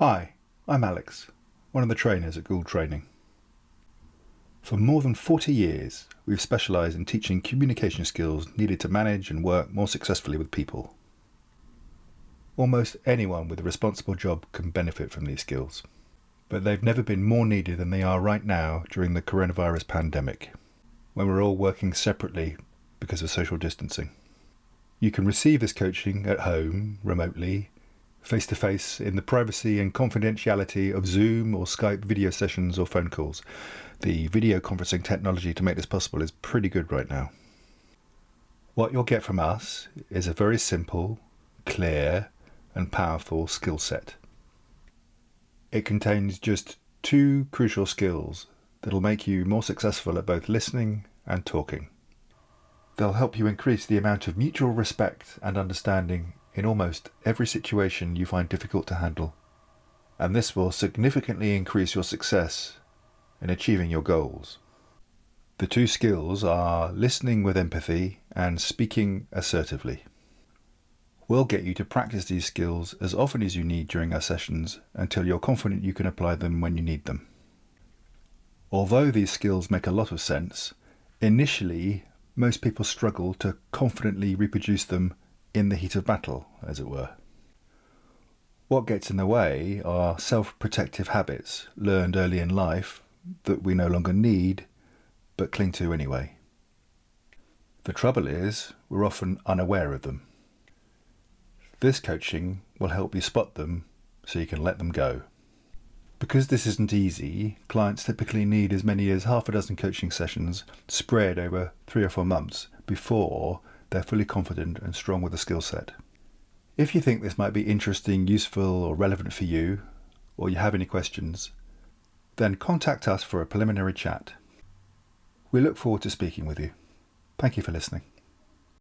Hi, I'm Alex, one of the trainers at Gould Training. For more than 40 years, we've specialised in teaching communication skills needed to manage and work more successfully with people. Almost anyone with a responsible job can benefit from these skills, but they've never been more needed than they are right now during the coronavirus pandemic, when we're all working separately because of social distancing. You can receive this coaching at home, remotely, face to face in the privacy and confidentiality of Zoom or Skype video sessions or phone calls. The video conferencing technology to make this possible is pretty good right now. What you'll get from us is a very simple, clear, and powerful skill set. It contains just two crucial skills that'll make you more successful at both listening and talking. They'll help you increase the amount of mutual respect and understanding in almost every situation you find difficult to handle. And this will significantly increase your success in achieving your goals. The two skills are listening with empathy and speaking assertively. We'll get you to practice these skills as often as you need during our sessions until you're confident you can apply them when you need them. Although these skills make a lot of sense, initially most people struggle to confidently reproduce them in the heat of battle, as it were. What gets in the way are self protective habits learned early in life that we no longer need but cling to anyway. The trouble is, we're often unaware of them. This coaching will help you spot them so you can let them go. Because this isn't easy, clients typically need as many as half a dozen coaching sessions spread over three or four months before they're fully confident and strong with the skill set. If you think this might be interesting, useful, or relevant for you, or you have any questions, then contact us for a preliminary chat. We look forward to speaking with you. Thank you for listening.